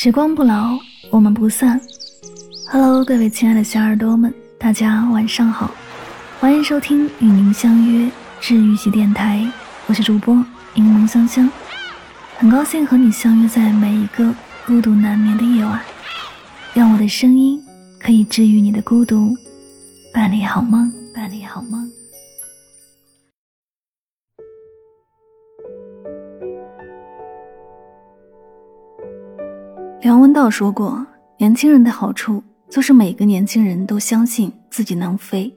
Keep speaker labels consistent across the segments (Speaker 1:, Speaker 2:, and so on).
Speaker 1: 时光不老，我们不散。Hello，各位亲爱的小耳朵们，大家晚上好，欢迎收听与您相约治愈系电台，我是主播柠檬香香，很高兴和你相约在每一个孤独难眠的夜晚，让我的声音可以治愈你的孤独，伴你好梦，伴你好梦。道说过：“年轻人的好处就是每个年轻人都相信自己能飞，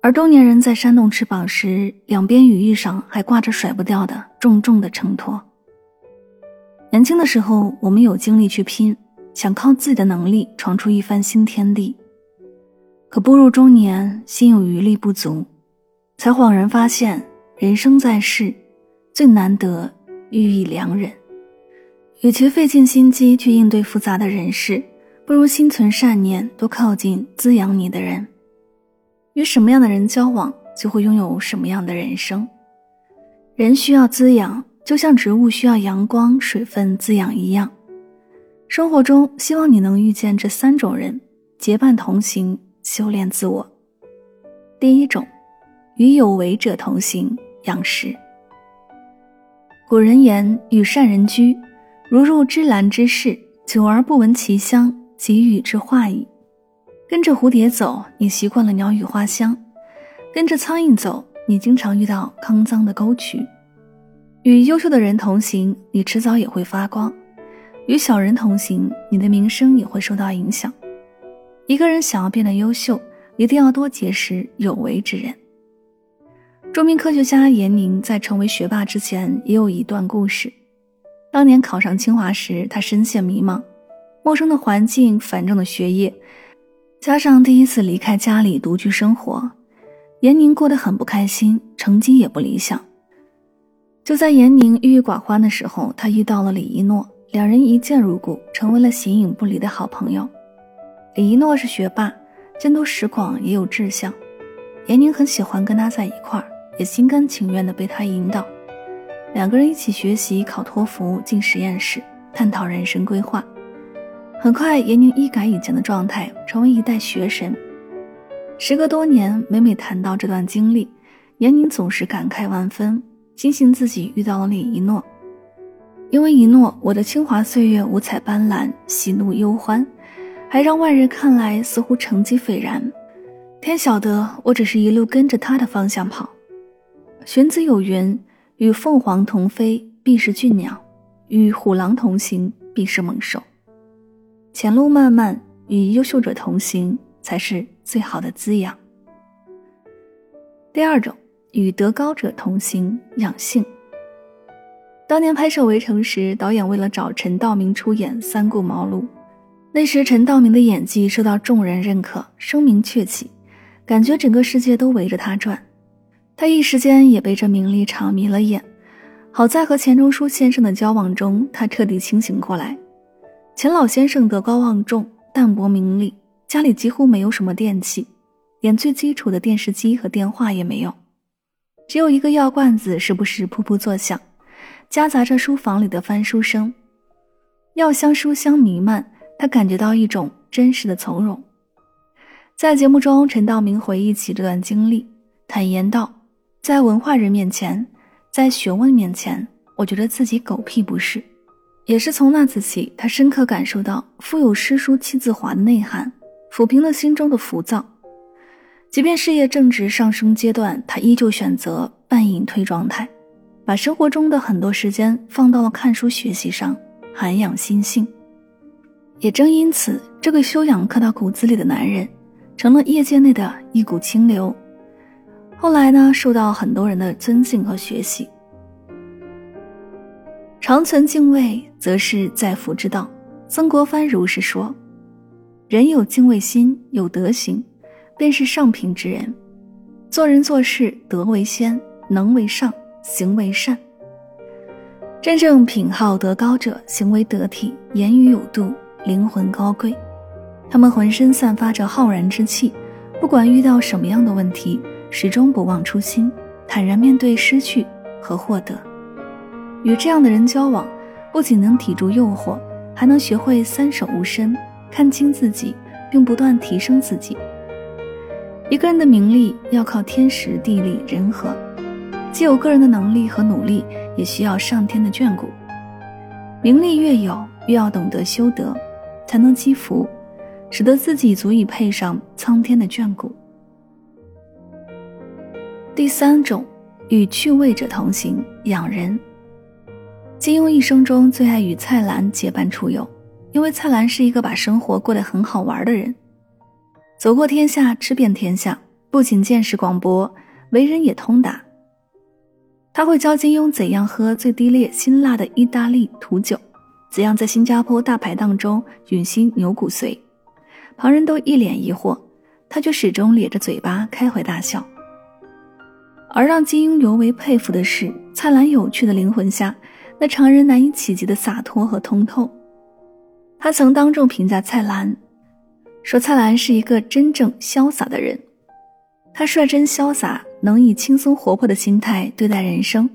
Speaker 1: 而中年人在扇动翅膀时，两边羽翼上还挂着甩不掉的重重的承托。年轻的时候，我们有精力去拼，想靠自己的能力闯出一番新天地；可步入中年，心有余力不足，才恍然发现，人生在世，最难得遇一良人。”与其费尽心机去应对复杂的人事，不如心存善念，多靠近滋养你的人。与什么样的人交往，就会拥有什么样的人生。人需要滋养，就像植物需要阳光、水分滋养一样。生活中，希望你能遇见这三种人，结伴同行，修炼自我。第一种，与有为者同行，养识。古人言：“与善人居。”如入芝兰之室，久而不闻其香，即与之化矣。跟着蝴蝶走，你习惯了鸟语花香；跟着苍蝇走，你经常遇到肮脏的沟渠。与优秀的人同行，你迟早也会发光；与小人同行，你的名声也会受到影响。一个人想要变得优秀，一定要多结识有为之人。著名科学家严宁在成为学霸之前，也有一段故事。当年考上清华时，他深陷迷茫，陌生的环境、繁重的学业，加上第一次离开家里独居生活，严宁过得很不开心，成绩也不理想。就在严宁郁郁寡欢的时候，他遇到了李一诺，两人一见如故，成为了形影不离的好朋友。李一诺是学霸，见多识广，也有志向，严宁很喜欢跟他在一块儿，也心甘情愿地被他引导。两个人一起学习，考托福，进实验室，探讨人生规划。很快，严宁一改以前的状态，成为一代学神。时隔多年，每每谈到这段经历，严宁总是感慨万分，庆幸自己遇到了李一诺。因为一诺，我的清华岁月五彩斑斓，喜怒忧欢，还让外人看来似乎成绩斐然。天晓得，我只是一路跟着他的方向跑。荀子有云。与凤凰同飞，必是俊鸟；与虎狼同行，必是猛兽。前路漫漫，与优秀者同行，才是最好的滋养。第二种，与德高者同行，养性。当年拍摄《围城》时，导演为了找陈道明出演，三顾茅庐。那时，陈道明的演技受到众人认可，声名鹊起，感觉整个世界都围着他转。他一时间也被这名利场迷了眼，好在和钱钟书先生的交往中，他彻底清醒过来。钱老先生德高望重，淡泊名利，家里几乎没有什么电器，连最基础的电视机和电话也没有，只有一个药罐子，时不时噗噗作响，夹杂着书房里的翻书声，药香书香弥漫，他感觉到一种真实的从容。在节目中，陈道明回忆起这段经历，坦言道。在文化人面前，在学问面前，我觉得自己狗屁不是。也是从那次起，他深刻感受到“腹有诗书气自华”的内涵，抚平了心中的浮躁。即便事业正值上升阶段，他依旧选择半隐退状态，把生活中的很多时间放到了看书学习上，涵养心性。也正因此，这个修养刻到骨子里的男人，成了业界内的一股清流。后来呢，受到很多人的尊敬和学习。常存敬畏，则是在福之道。曾国藩如是说：“人有敬畏心，有德行，便是上品之人。做人做事，德为先，能为上，行为善。真正品好德高者，行为得体，言语有度，灵魂高贵。他们浑身散发着浩然之气，不管遇到什么样的问题。”始终不忘初心，坦然面对失去和获得。与这样的人交往，不仅能抵住诱惑，还能学会三省吾身，看清自己，并不断提升自己。一个人的名利要靠天时地利人和，既有个人的能力和努力，也需要上天的眷顾。名利越有，越要懂得修德，才能积福，使得自己足以配上苍天的眷顾。第三种，与趣味者同行，养人。金庸一生中最爱与蔡澜结伴出游，因为蔡澜是一个把生活过得很好玩的人。走过天下，吃遍天下，不仅见识广博，为人也通达。他会教金庸怎样喝最低劣辛辣的意大利土酒，怎样在新加坡大排档中吮吸牛骨髓。旁人都一脸疑惑，他却始终咧着嘴巴开怀大笑。而让金庸尤为佩服的是，蔡澜有趣的灵魂下，那常人难以企及的洒脱和通透。他曾当众评价蔡澜。说蔡澜是一个真正潇洒的人，他率真潇洒，能以轻松活泼的心态对待人生，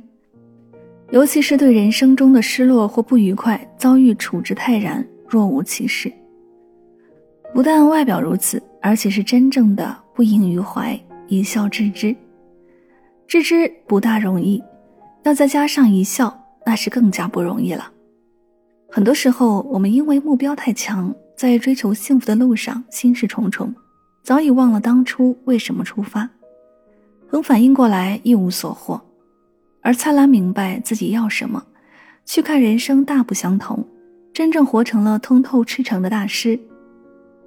Speaker 1: 尤其是对人生中的失落或不愉快遭遇，处之泰然，若无其事。不但外表如此，而且是真正的不萦于怀，一笑置之。置之不大容易，要再加上一笑，那是更加不容易了。很多时候，我们因为目标太强。在追求幸福的路上，心事重重，早已忘了当初为什么出发。等反应过来，一无所获。而蔡澜明白自己要什么，去看人生大不相同，真正活成了通透赤诚的大师。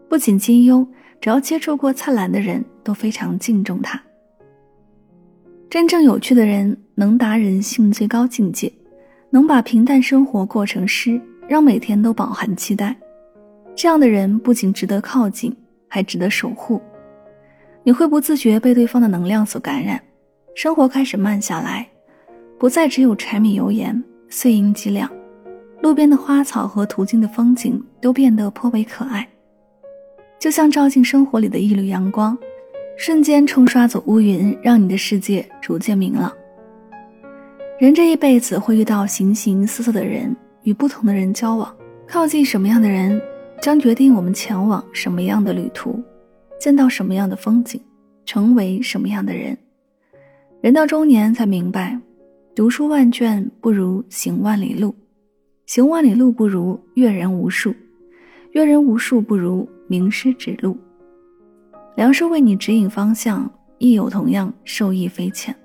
Speaker 1: 不仅金庸，只要接触过蔡澜的人都非常敬重他。真正有趣的人，能达人性最高境界，能把平淡生活过成诗，让每天都饱含期待。这样的人不仅值得靠近，还值得守护。你会不自觉被对方的能量所感染，生活开始慢下来，不再只有柴米油盐、碎银几两，路边的花草和途经的风景都变得颇为可爱，就像照进生活里的一缕阳光，瞬间冲刷走乌云，让你的世界逐渐明朗。人这一辈子会遇到形形色色的人，与不同的人交往，靠近什么样的人。将决定我们前往什么样的旅途，见到什么样的风景，成为什么样的人。人到中年才明白，读书万卷不如行万里路，行万里路不如阅人无数，阅人无数不如名师指路。良师为你指引方向，亦有同样受益匪浅。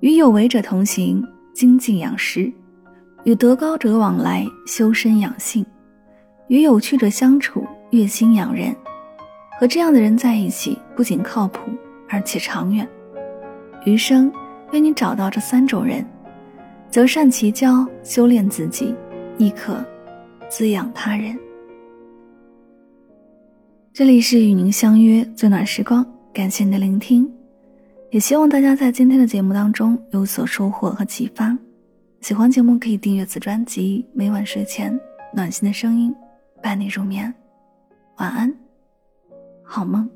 Speaker 1: 与有为者同行，精进养识；与德高者往来，修身养性。与有趣者相处，悦心养人。和这样的人在一起，不仅靠谱，而且长远。余生，愿你找到这三种人，择善其交，修炼自己，亦可滋养他人。这里是与您相约最暖时光，感谢您的聆听，也希望大家在今天的节目当中有所收获和启发。喜欢节目可以订阅此专辑，每晚睡前暖心的声音。伴你入眠，晚安，好梦。